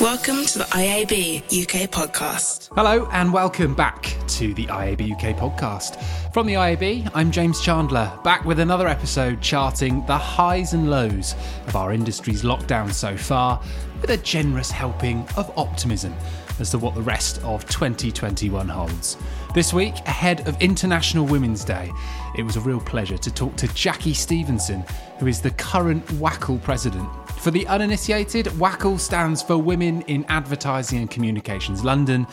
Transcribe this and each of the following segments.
Welcome to the IAB UK podcast. Hello, and welcome back to the IAB UK podcast. From the IAB, I'm James Chandler, back with another episode charting the highs and lows of our industry's lockdown so far, with a generous helping of optimism as to what the rest of 2021 holds. This week, ahead of International Women's Day, it was a real pleasure to talk to Jackie Stevenson, who is the current WACL president. For the uninitiated, WACL stands for Women in Advertising and Communications London,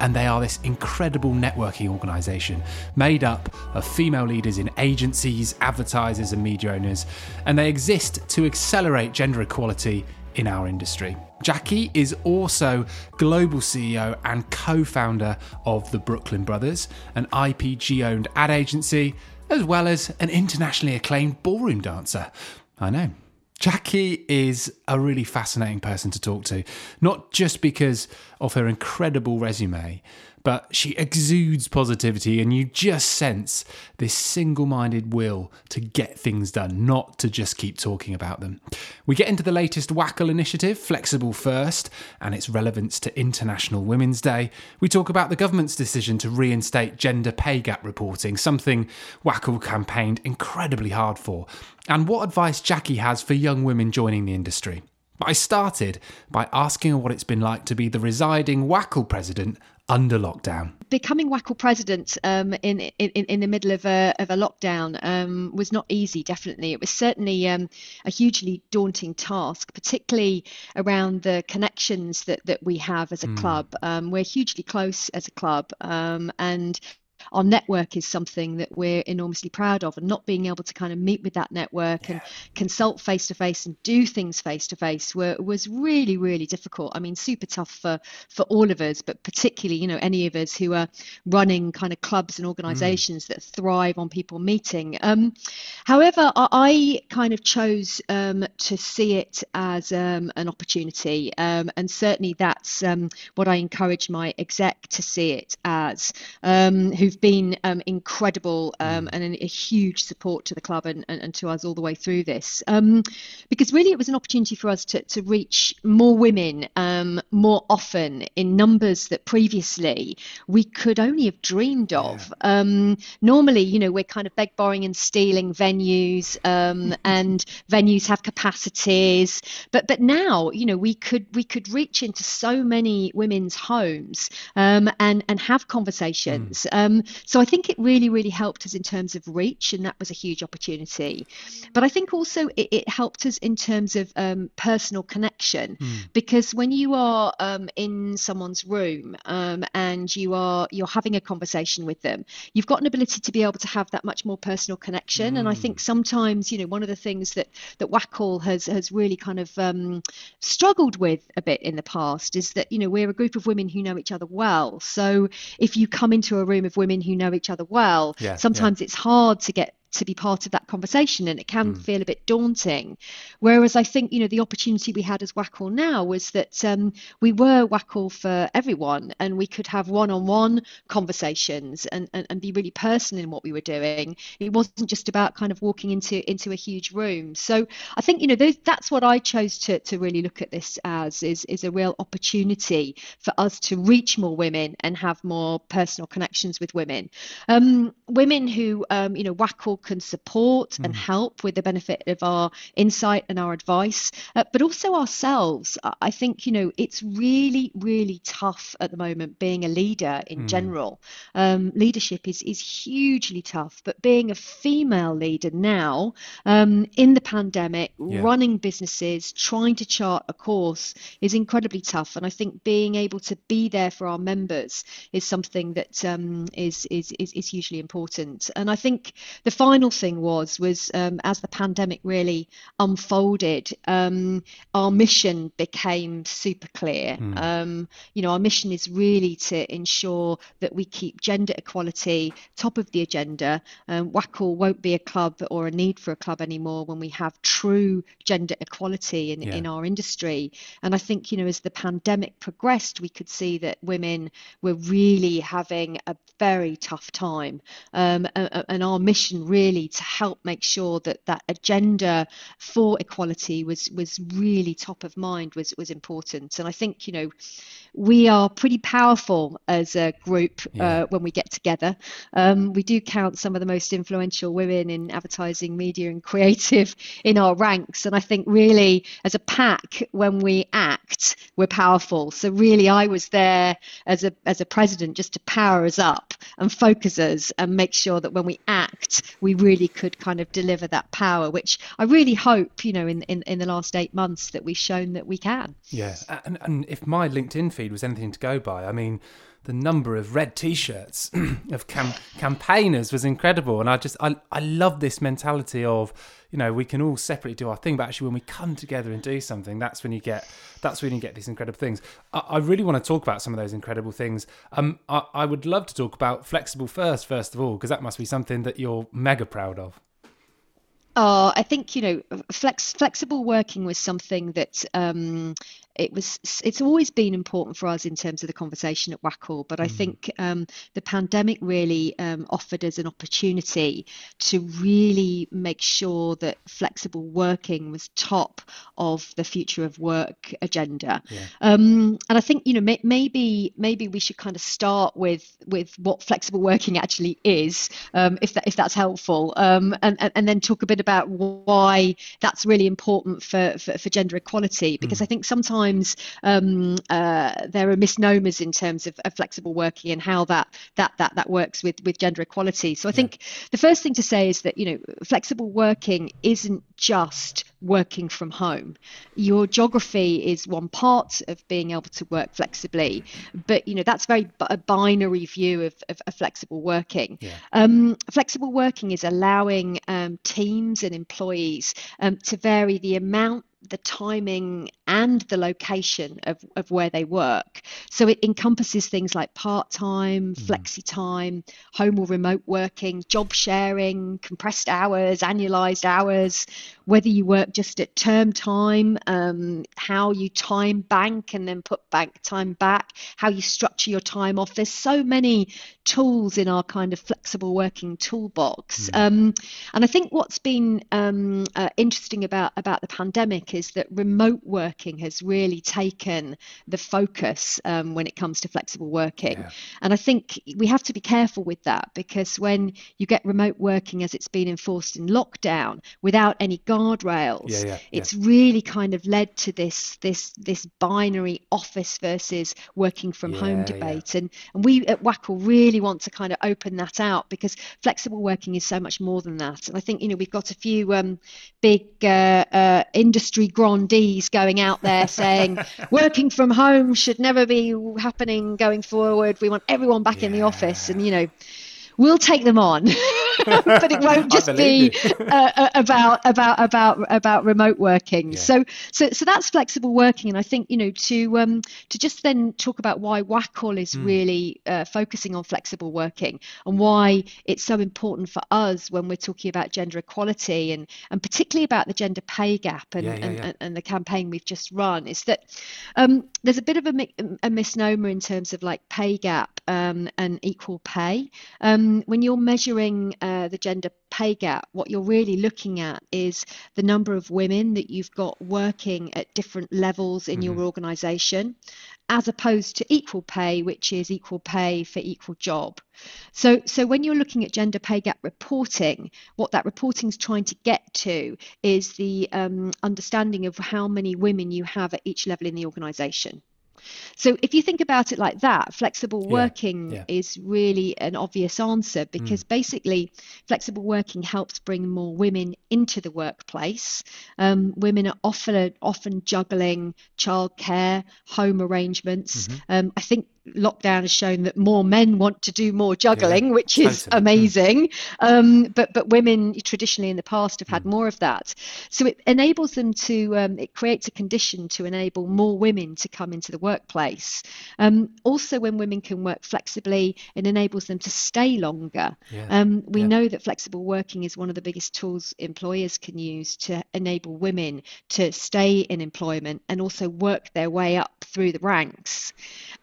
and they are this incredible networking organisation made up of female leaders in agencies, advertisers, and media owners, and they exist to accelerate gender equality in our industry. Jackie is also global CEO and co founder of the Brooklyn Brothers, an IPG owned ad agency, as well as an internationally acclaimed ballroom dancer. I know. Jackie is a really fascinating person to talk to, not just because of her incredible resume, but she exudes positivity, and you just sense this single minded will to get things done, not to just keep talking about them. We get into the latest WACL initiative, Flexible First, and its relevance to International Women's Day. We talk about the government's decision to reinstate gender pay gap reporting, something WACL campaigned incredibly hard for, and what advice Jackie has for young women joining the industry. I started by asking her what it's been like to be the residing WACL president under lockdown. Becoming WACL president um, in, in in the middle of a of a lockdown um, was not easy. Definitely, it was certainly um, a hugely daunting task, particularly around the connections that that we have as a mm. club. Um, we're hugely close as a club, um, and our network is something that we're enormously proud of and not being able to kind of meet with that network yeah. and consult face to face and do things face to face was really really difficult i mean super tough for for all of us but particularly you know any of us who are running kind of clubs and organizations mm. that thrive on people meeting um, however i kind of chose um, to see it as um, an opportunity um, and certainly that's um, what i encourage my exec to see it as um, who who've been um, incredible um, mm. and a, huge support to the club and, and, and to us all the way through this. Um, because really, it was an opportunity for us to, to reach more women um, more often in numbers that previously we could only have dreamed of. Yeah. Um, normally, you know, we're kind of beg, borrowing, and stealing venues, um, and venues have capacities. But but now, you know, we could we could reach into so many women's homes and and have conversations. Mm. So I think it really, really helped us in terms of reach, and that was a huge opportunity. But I think also it, it helped us in terms of um, personal connection, mm. because when you are um, in someone's room um, and you are you're having a conversation with them, you've got an ability to be able to have that much more personal connection. Mm. And I think hmm. sometimes, you know, one of the things that that WACL has has really kind of um, struggled with a bit in the past is that you know we're a group of women who know each other well. So if you come into a room of women women who know each other well, yeah, sometimes yeah. it's hard to get to be part of that conversation and it can mm. feel a bit daunting. Whereas I think, you know, the opportunity we had as WACL now was that um, we were WACL for everyone and we could have one-on-one conversations and, and, and be really personal in what we were doing. It wasn't just about kind of walking into into a huge room. So I think, you know, those, that's what I chose to, to really look at this as is, is a real opportunity for us to reach more women and have more personal connections with women. Um, women who, um, you know, WACL can support mm. and help with the benefit of our insight and our advice, uh, but also ourselves. I think, you know, it's really, really tough at the moment being a leader in mm. general. Um, leadership is, is hugely tough, but being a female leader now um, in the pandemic, yeah. running businesses, trying to chart a course is incredibly tough. And I think being able to be there for our members is something that um, is is, is, is hugely important. And I think the final final thing was was um, as the pandemic really unfolded, um, our mission became super clear. Mm. Um, you know, our mission is really to ensure that we keep gender equality top of the agenda. Um, WACL won't be a club or a need for a club anymore when we have true gender equality in, yeah. in our industry. And I think, you know, as the pandemic progressed, we could see that women were really having a very tough time. Um, and our mission really to help make sure that that agenda for equality was was really top of mind was was important. And I think you know we are pretty powerful as a group yeah. uh, when we get together. Um, we do count some of the most influential women in advertising, media, and creative in our ranks. And I think really, as a pack, when we act, we're powerful. So really, I was there as a as a president just to power us up and focus us and make sure that when we act, we really could kind of deliver that power, which I really hope, you know, in in, in the last eight months that we've shown that we can. Yeah, and, and if my LinkedIn feed was anything to go by. I mean, the number of red T-shirts of cam- campaigners was incredible, and I just I I love this mentality of you know we can all separately do our thing, but actually when we come together and do something, that's when you get that's when you get these incredible things. I, I really want to talk about some of those incredible things. Um, I, I would love to talk about flexible first, first of all, because that must be something that you're mega proud of. Oh, I think you know, flex, flexible working was something that um, it was it's always been important for us in terms of the conversation at WACL, but I mm. think um, the pandemic really um, offered us an opportunity to really make sure that flexible working was top of the future of work agenda. Yeah. Um, and I think you know may, maybe maybe we should kind of start with with what flexible working actually is, um, if that if that's helpful, um, and, and, and then talk a bit about why that's really important for for, for gender equality because mm. I think sometimes sometimes um, uh, there are misnomers in terms of, of, flexible working and how that that that that works with with gender equality. So I yeah. think the first thing to say is that you know flexible working isn't just working from home. Your geography is one part of being able to work flexibly, but you know that's very a binary view of, of, of flexible working. Yeah. Um, flexible working is allowing um, teams and employees um, to vary the amount the timing and the location of, of where they work. So it encompasses things like part time, mm. flexi time, home or remote working, job sharing, compressed hours, annualized hours, whether you work just at term time, um, how you time bank and then put bank time back, how you structure your time off. There's so many tools in our kind of flexible working toolbox. Mm. Um, and I think what's been um, uh, interesting about, about the pandemic is that remote working has really taken the focus um, when it comes to flexible working. Yeah. And I think we have to be careful with that because when you get remote working as it's been enforced in lockdown without any guardrails, yeah, yeah, it's really kind of led to this this this binary office versus working from home debate. And and we at WACL really want to kind of open that out because flexible working is so much more than that. And I think you know we've got a few um, big uh, uh, industry grandees going out there saying working from home should never be happening going forward. We want everyone back yeah. in the office, and you know we'll take them on. but it won't just be uh, uh, about about about about remote working. Yeah. So so so that's flexible working, and I think you know to um, to just then talk about why WACL is mm. really uh, focusing on flexible working and why it's so important for us when we're talking about gender equality and and particularly about the gender pay gap and yeah, yeah, and, and, the campaign we've just run is that um, there's a bit of a, a, misnomer in terms of like pay gap um, and equal pay. Um, when you're measuring uh, the gender pay gap, what you're really looking at is the number of women that you've got working at different levels in mm-hmm. your organization, as opposed to equal pay, which is equal pay for equal job. So, so when you're looking at gender pay gap reporting, what that reporting is trying to get to is the um, understanding of how many women you have at each level in the organization. So if you think about it like that, flexible working yeah, yeah. is really an obvious answer because mm. basically flexible working helps bring more women into the workplace. Um, women are often often juggling childcare, home arrangements. Mm-hmm. Um, I think lockdown has shown that more men want to do more juggling, yeah, which is totally. amazing. Um, but but women traditionally in the past have had mm. more of that. So it enables them to um, it creates a condition to enable more women to come into the workplace. Um, also, when women can work flexibly, it enables them to stay longer. Yeah. Um, we yeah. know that flexible working is one of the biggest tools employers can use to enable women to stay in employment and also work their way up through the ranks.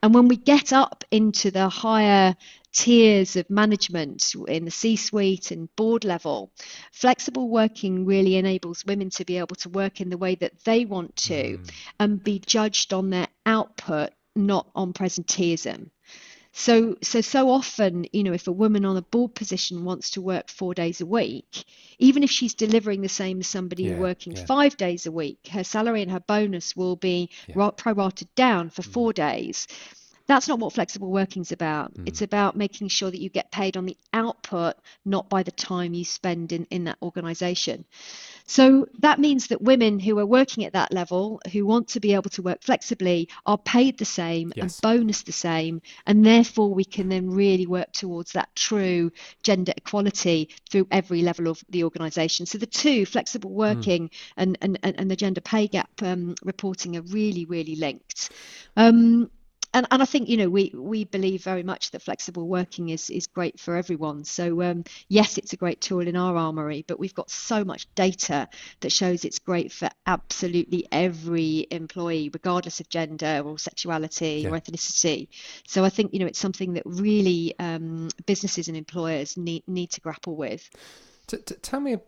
And when we get up into the higher tiers of management in the C suite and board level. Flexible working really enables women to be able to work in the way that they want to mm. and be judged on their output, not on presenteeism. So, so, so often, you know, if a woman on a board position wants to work four days a week, even if she's delivering the same as somebody yeah, working yeah. five days a week, her salary and her bonus will be yeah. prorated down for mm. four days that's not what flexible working is about. Mm. It's about making sure that you get paid on the output, not by the time you spend in, in that organization. So that means that women who are working at that level, who want to be able to work flexibly, are paid the same yes. and bonus the same. And therefore, we can then really work towards that true gender equality through every level of the organization. So the two, flexible mm. working mm. and, and, and the gender pay gap um, reporting, are really, really linked. Um, and, and I think you know we we believe very much that flexible working is is great for everyone. So um, yes, it's a great tool in our armory, but we've got so much data that shows it's great for absolutely every employee, regardless of gender or sexuality yeah. or ethnicity. So I think you know it's something that really um, businesses and employers need need to grapple with. T- t- tell me a,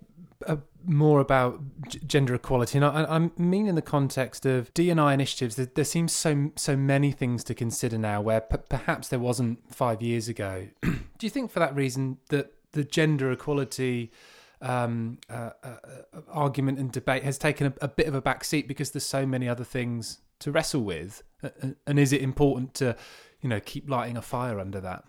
a, more about g- gender equality, and I, I, mean in the context of D&I initiatives. There, there seems so so many things to consider now, where p- perhaps there wasn't five years ago. Do you think, for that reason, that the gender equality um, uh, uh, uh, argument and debate has taken a, a bit of a back seat because there's so many other things to wrestle with? And is it important to, you know, keep lighting a fire under that?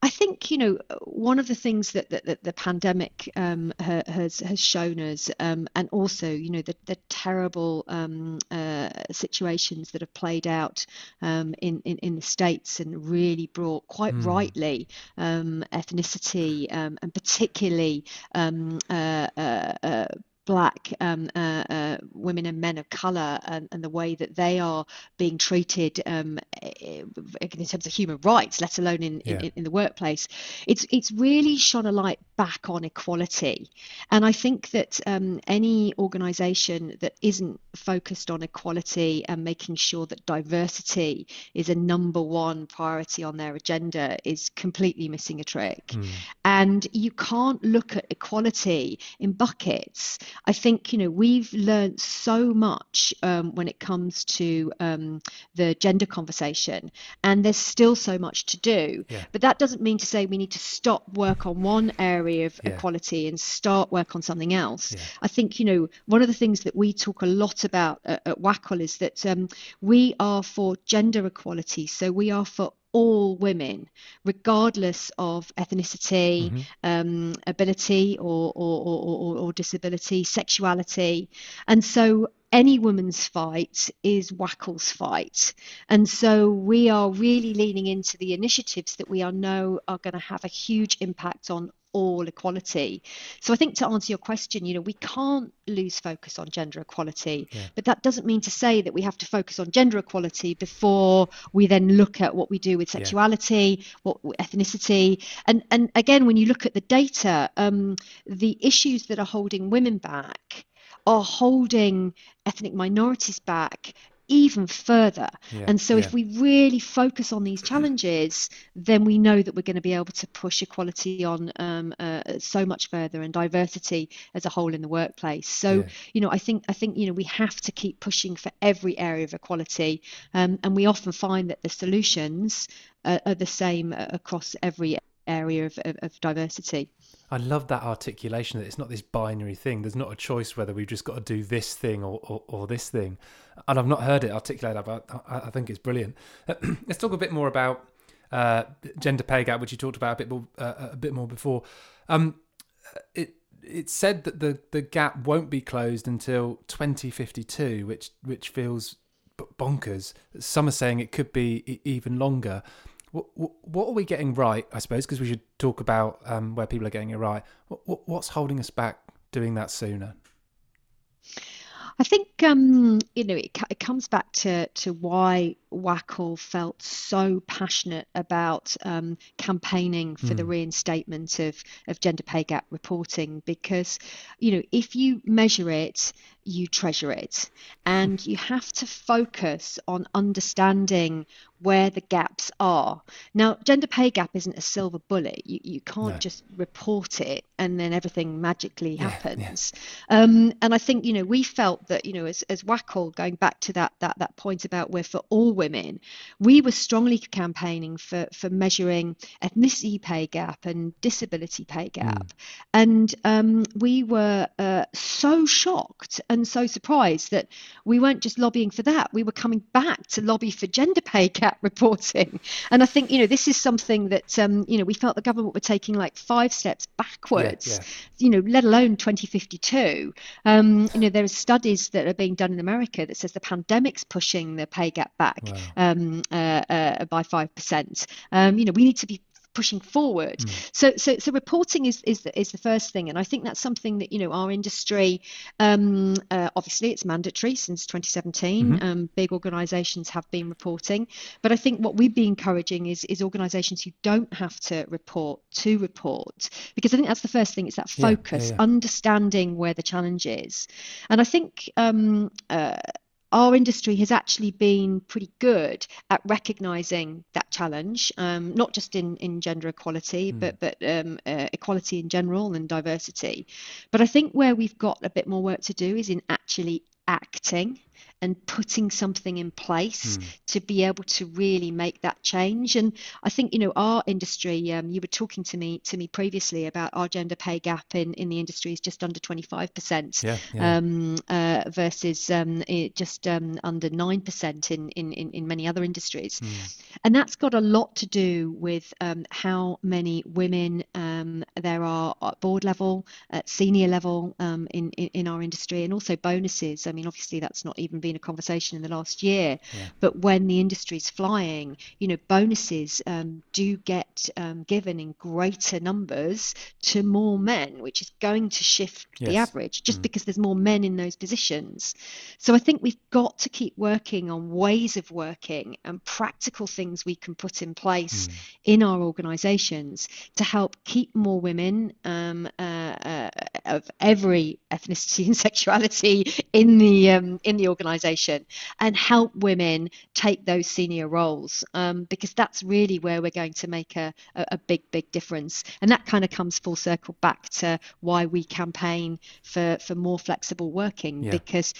I think you know one of the things that, that, that the pandemic um, has has shown us, um, and also you know the, the terrible um, uh, situations that have played out um, in, in, in the states and really brought quite mm. rightly um, ethnicity um, and particularly uh, uh, uh, black um, uh, uh, women and men of color and, and, the way that they are being treated um, in terms of human rights, let alone in, yeah. in, in, the workplace, it's it's really shone a light back on equality. And I think that um, any organisation that isn't focused on equality and making sure that diversity is a number one priority on their agenda is completely missing a trick. Mm. And you can't look at equality in buckets. I think you know we've learned so much um, when it comes to um, the gender conversation, and there's still so much to do. Yeah. But that doesn't mean to say we need to stop work on one area of yeah. equality and start work on something else. Yeah. I think you know one of the things that we talk a lot about at, at WACL is that um, we are for gender equality, so we are for all women, regardless of ethnicity, mm-hmm. um, ability, or, or, or, or, disability, sexuality. And so any woman's fight is WACL's fight. And so we are really leaning into the initiatives that we are know are going to have a huge impact on all equality. So I think to answer your question, you know, we can't lose focus on gender equality, yeah. but that doesn't mean to say that we have to focus on gender equality before we then look at what we do with sexuality, yeah. what ethnicity, and and again, when you look at the data, um, the issues that are holding women back are holding ethnic minorities back even further. Yeah, and so, yeah. if we really focus on these challenges, then we know that we're going to be able to push equality on um, uh, so much further and diversity as a whole in the workplace. So, yeah. you know, I think I think you know we have to keep pushing for every area of equality, um, and we often find that the solutions are, are the same across every area of, of, of diversity. I love that articulation that it's not this binary thing. There's not a choice whether we've just got to do this thing or, or, or this thing. And I've not heard it articulated, but I, I think it's brilliant. Let's talk a bit more about uh, gender pay gap, which you talked about a bit more, uh, a bit more before. Um, it it's said that the, the gap won't be closed until 2052, which which feels bonkers. Some are saying it could be even longer. What, what, are we getting right? I suppose because we should talk about um, where people are getting it right. What, what's holding us back doing that sooner? I think um, you know it, it, comes back to to why WACL felt so passionate about um, campaigning for mm. the hmm. reinstatement of of gender pay gap reporting because you know if you measure it you treasure it. And you have to focus on understanding where the gaps are. Now, gender pay gap isn't a silver bullet. You, you can't no. just report it and then everything magically yeah, happens. Yeah. Um, and I think, you know, we felt that, you know, as, as going back to that, that, that point about we're for all women, we were strongly campaigning for, for measuring ethnicity pay gap and disability pay gap. Mm. And um, we were uh, so shocked and so surprised that we weren't just lobbying for that, we were coming back to lobby for gender pay gap reporting. And I think, you know, this is something that, um, you know, we felt the government were taking like five steps backwards, yeah, yeah. you know, let alone 2052. Um, you know, there are studies that are being done in America that says the pandemic's pushing the pay gap back wow. um, uh, uh, by 5%. Um, you know, we need to be pushing forward. Mm. So, so, so reporting is is the, is the first thing, and I think that's something that you know our industry. Um, uh, obviously, it's mandatory since 2017. Mm-hmm. Um, big organisations have been reporting, but I think what we'd be encouraging is is organisations who don't have to report to report, because I think that's the first thing. It's that focus, yeah, yeah, yeah. understanding where the challenge is, and I think. Um, uh, our industry has actually been pretty good at recognizing that challenge, um, not just in, in gender equality, mm. but but um, uh, equality in general and diversity. But I think where we've got a bit more work to do is in actually acting and putting something in place mm. to be able to really make that change. And I think you know our industry. Um, you were talking to me to me previously about our gender pay gap in, in the industry is just under 25%, yeah, yeah. Um, uh, versus um, just um, under nine percent in, in in many other industries. Mm. And that's got a lot to do with um, how many women um, there are at board level, at senior level in, in in our industry, and also bonuses. I mean, obviously that's not even been a conversation in the last year. Yeah. But when the industry's flying, you know, bonuses um, do get um, given in greater numbers to more men, which is going to shift yes. the average just mm. because there's more men in those positions. So I think we've got to keep working on ways of working and practical things we can put in place mm. in our organisations to help keep more women um, uh, uh, of every ethnicity and sexuality in the um, in the organisation organisation and help women take those senior roles um, because that's really where we're going to make a, a, big, big difference. And that kind of comes full circle back to why we campaign for, for more flexible working yeah. because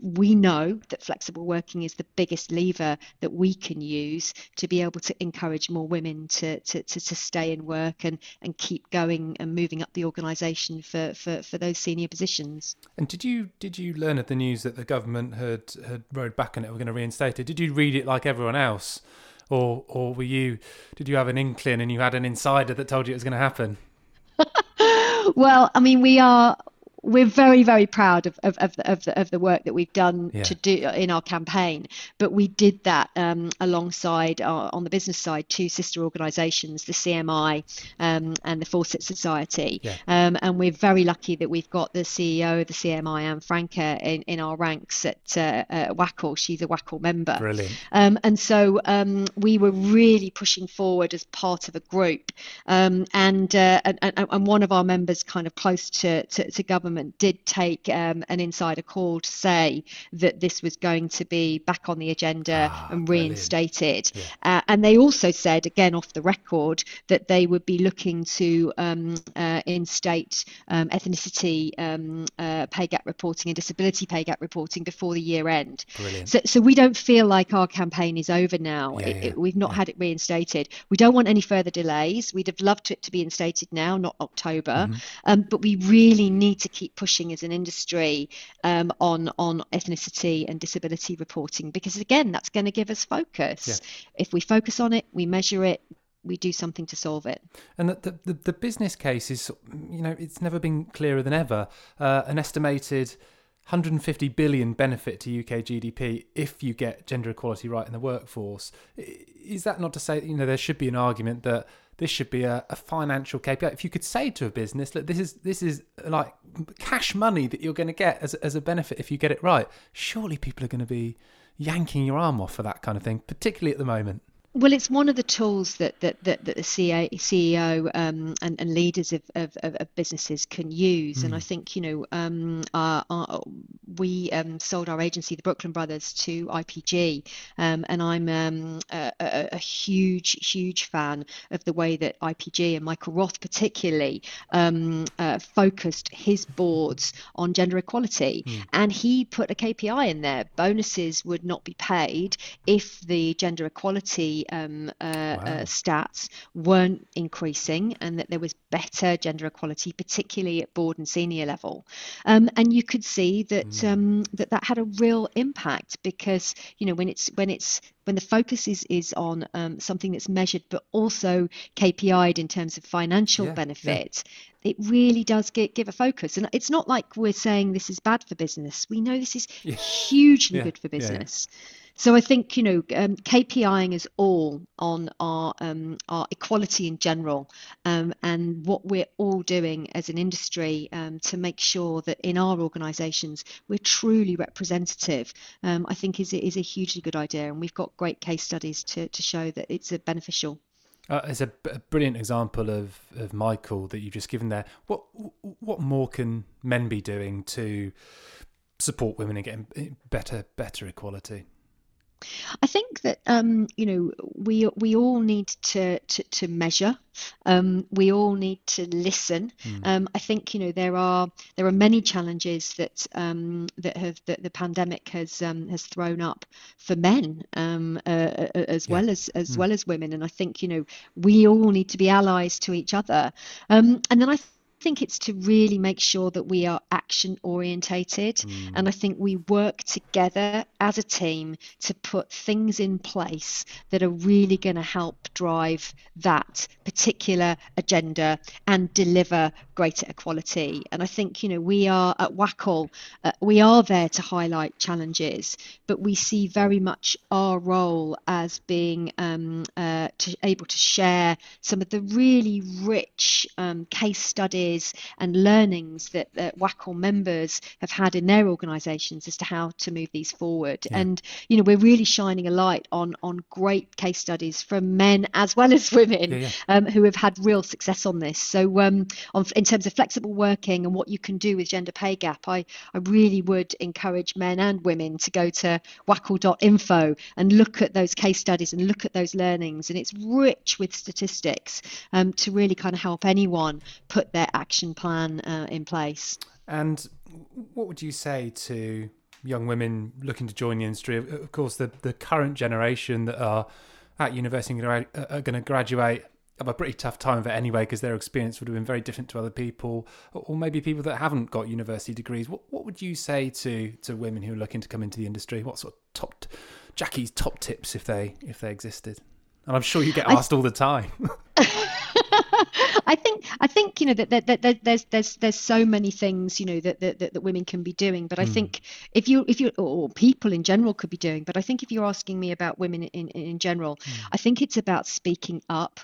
we know that flexible working is the biggest lever that we can use to be able to encourage more women to, to, to, to stay in work and, and keep going and moving up the organisation for, for, for those senior positions. And did you did you learn of the news that the government had had rode back on it, were going to reinstate it. Did you read it like everyone else, or or were you? Did you have an inkling and you had an insider that told you it was going to happen? well, I mean, we are we're very very proud of, of, of, the, of, the, of the work that we've done yeah. to do in our campaign but we did that um, alongside our, on the business side two sister organisations the cmi um, and the fawcett society yeah. um, and we're very lucky that we've got the ceo of the cmi Ann Francke in, in our ranks at uh, uh, WACL she's a WACL member Brilliant. Um, and so um, we were really pushing forward as part of a group um, and, uh, and, and one of our members kind of close to, to, to government government did take um, an insider call to say that this was going to be back on the agenda ah, and reinstated. Yeah. Uh, and they also said, again off the record, that they would be looking to um, uh, instate um, ethnicity um, uh, pay gap reporting and disability pay gap reporting before the year end. So, so we don't feel like our campaign is over now. Yeah, it, yeah. It, we've not had it reinstated. We don't want any further delays. We'd have loved it to be instated now, not October. Mm-hmm. Um, but we really need to keep keep pushing as an industry um, on on ethnicity and disability reporting because again that's going to give us focus yeah. if we focus on it we measure it we do something to solve it. And the, the, the business case is, you know, it's never been clearer than ever. Uh, an estimated 150 billion benefit to UK GDP if you get gender equality right in the workforce. Is that not to say, you know, there should be an argument that this should be a, a financial KPI. If you could say to a business, look, this is this is like cash money that you're going to get as as a benefit if you get it right. Surely people are going to be yanking your arm off for that kind of thing, particularly at the moment. Well, it's one of the tools that that, that, that the CEO um, and, and, leaders of, of, of, businesses can use, mm. and I hmm. think you know um, our, our, we um, sold our agency, the Brooklyn Brothers, to IPG, um, and I'm um, a, a, a, huge, huge fan of the way that IPG and Michael Roth, particularly, um, uh, focused his boards on gender equality, mm. and he put a KPI in there: bonuses would not be paid if the gender equality um, uh, wow. uh, stats weren't increasing, and that there was better gender equality, particularly at board and senior level. Um, and you could see that mm. um, that that had a real impact because you know when it's when it's when the focus is is on um, something that's measured but also KPI'd in terms of financial yeah, benefit. Yeah. It really does get, give a focus, and it's not like we're saying this is bad for business. We know this is yeah. hugely good for business. So I think you know um, KPIing is all on our um, our equality in general, um, and what we're all doing as an industry um, to make sure that in our organisations we're truly representative. Um, I think is is a hugely good idea, and we've got great case studies to to show that it's a beneficial. Uh, it's a, a, brilliant example of, of Michael that you've just given there. What what more can men be doing to support women and getting better better equality? I think that um, you know we we all need to to, to measure. Um, we all need to listen. Mm. Um, I think you know there are there are many challenges that um, that have that the pandemic has um, has thrown up for men um, uh, uh, as yeah. well as as mm. well as women, and I think you know we all need to be allies to each other. and then I think it's to really make sure that we are action orientated mm. and I think we work together as a team to put things in place that are really going to help drive that particular agenda and deliver greater equality. And I think, you know, we are at WACL, uh, we are there to highlight challenges, but we see very much our role as being um, uh, to, able to share some of the really rich um, case studies and learnings that, that members have had in their organisations as to how to move these forward. Yeah. And, you know, we're really shining a light on, on great case studies from men as well as women yeah, yeah. Um, who have had real success on this. So, um, on, in terms of flexible working and what you can do with gender pay gap, I, I really would encourage men and women to go to wacl.info and look at those case studies and look at those learnings. And it's rich with statistics um, to really kind of help anyone put their action plan uh, in place. And what would you say to young women looking to join the industry? Of course, the, the current generation that are at university are going to graduate have a pretty tough time of it anyway because their experience would have been very different to other people or maybe people that haven't got university degrees what what would you say to to women who are looking to come into the industry what sort of top Jackie's top tips if they if they existed and I'm sure you get asked I, all the time I think I think you know that, that, that, there's there's there's so many things you know that that, that women can be doing, but I mm. think if you if you or people in general could be doing, but I think if you're asking me about women in in general, mm. I think it's about speaking up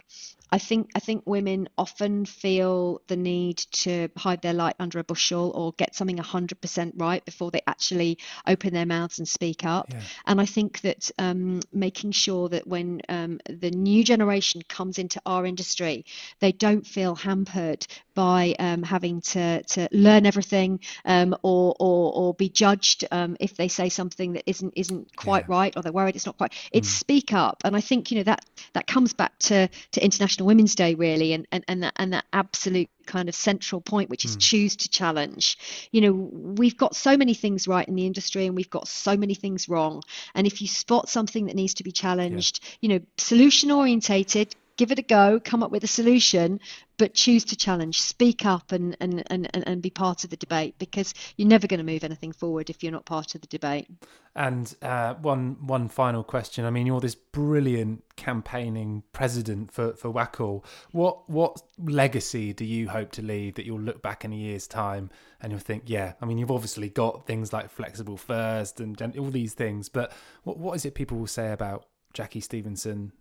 I think I think women often feel the need to hide their light under a bushel or get something 100% right before they actually open their mouths and speak up. Yeah. And I think that um, making sure that when um, the new generation comes into our industry, they don't feel hampered by um, having to, to learn everything um, or, or, or be judged um, if they say something that isn't isn't quite yeah. right or they're worried it's not quite. It's mm. speak up, and I think you know that that comes back to to international International Women's Day really and and, and that and that absolute kind of central point which is mm. choose to challenge you know we've got so many things right in the industry and we've got so many things wrong and if you spot something that needs to be challenged yeah. you know solution orientated give it a go, come up with a solution, but choose to challenge, speak up and, and, and, and be part of the debate because you're never going to move anything forward if you're not part of the debate. And uh, one one final question. I mean, you're this brilliant campaigning president for, for WACL. What what legacy do you hope to leave that you'll look back in a year's time and you'll think, yeah, I mean, you've obviously got things like flexible first and, and all these things, but what what is it people will say about Jackie Stevenson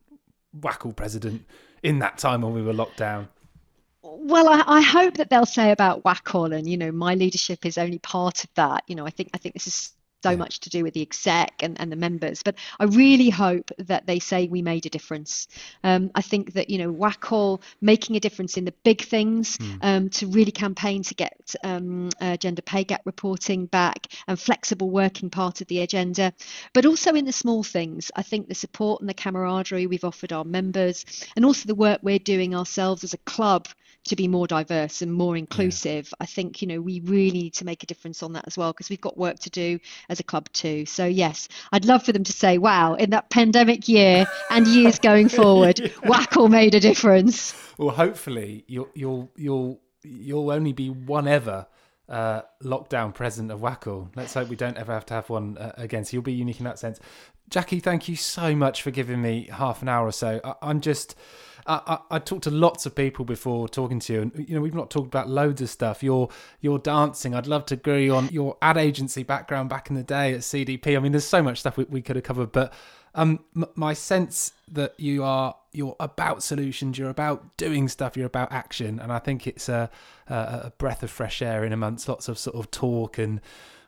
WACL president in that time when we were locked down? Well, I, I, hope that they'll say about WACL, and you know, my leadership is only part of that. You know, I think I think this is so much to do with the exec and, and the members. But I really hope that they say we made a difference. Um, I think that, you know, WACL making a difference in the big things mm. um, to really campaign to get um, uh, gender pay gap reporting back and flexible working part of the agenda, but also in the small things. I think the support and the camaraderie we've offered our members and also the work we're doing ourselves as a club to be more diverse and more inclusive. Yeah. I think, you know, we really need to make a difference on that as well because we've got work to do as a club too. So, yes, I'd love for them to say, wow, in that pandemic year and years going forward, WACL made a difference. Well, hopefully you'll, you'll, you'll, you'll only be one ever uh, lockdown president of WACL. Let's hope we don't ever have to have one uh, again. So you'll be unique in that sense. Jackie, thank you so much for giving me half an hour or so. I, am just I, I, I talked to lots of people before talking to you, and you know we've not talked about loads of stuff. Your your dancing, I'd love to agree on your ad agency background back in the day at CDP. I mean, there's so much stuff we, we could have covered, but um, m- my sense that you are you're about solutions, you're about doing stuff, you're about action, and I think it's a, a, a breath of fresh air in amongst lots of sort of talk and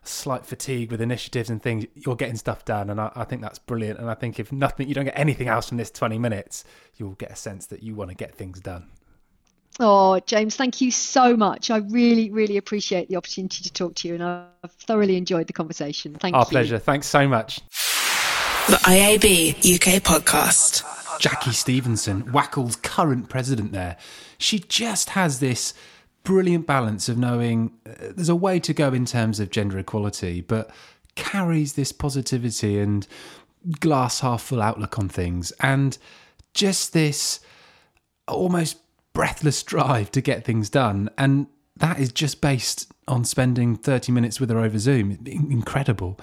slight fatigue with initiatives and things, you're getting stuff done. And I, I, think that's brilliant. And I think if nothing, you don't get anything else from this 20 minutes, you'll get a sense that you want to get things done. Oh, James, thank you so much. I really, really appreciate the opportunity to talk to you, and I've thoroughly enjoyed the conversation. Thank Our you. Our pleasure. Thanks so much. The IAB UK podcast. Jackie Stevenson, WACL's current president there, she just has this brilliant balance of knowing uh, there's a way to go in terms of gender equality, but carries this positivity and glass half full outlook on things, and just this almost breathless drive to get things done. And that is just based on spending 30 minutes with her over Zoom. Incredible.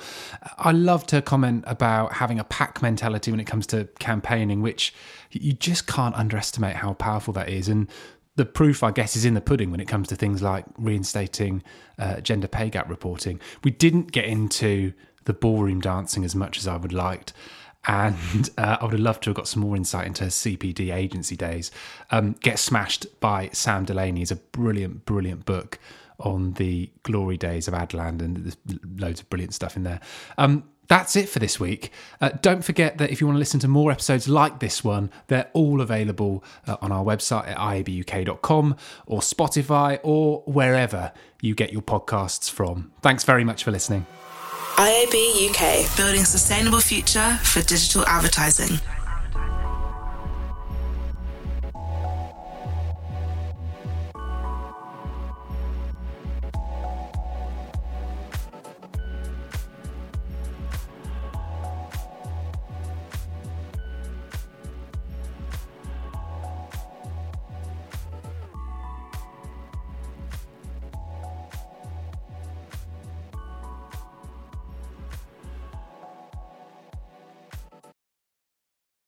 I loved her comment about having a pack mentality when it comes to campaigning, which you just can't underestimate how powerful that is. And the proof, I guess, is in the pudding when it comes to things like reinstating uh, gender pay gap reporting. We didn't get into the ballroom dancing as much as I would liked. And uh, I would have loved to have got some more insight into her CPD agency days. Um, Get Smashed by Sam Delaney is a brilliant, brilliant book on the glory days of Adland, and there's loads of brilliant stuff in there. Um, that's it for this week. Uh, don't forget that if you want to listen to more episodes like this one, they're all available uh, on our website at iabuk.com or Spotify or wherever you get your podcasts from. Thanks very much for listening. IAB UK, building sustainable future for digital advertising.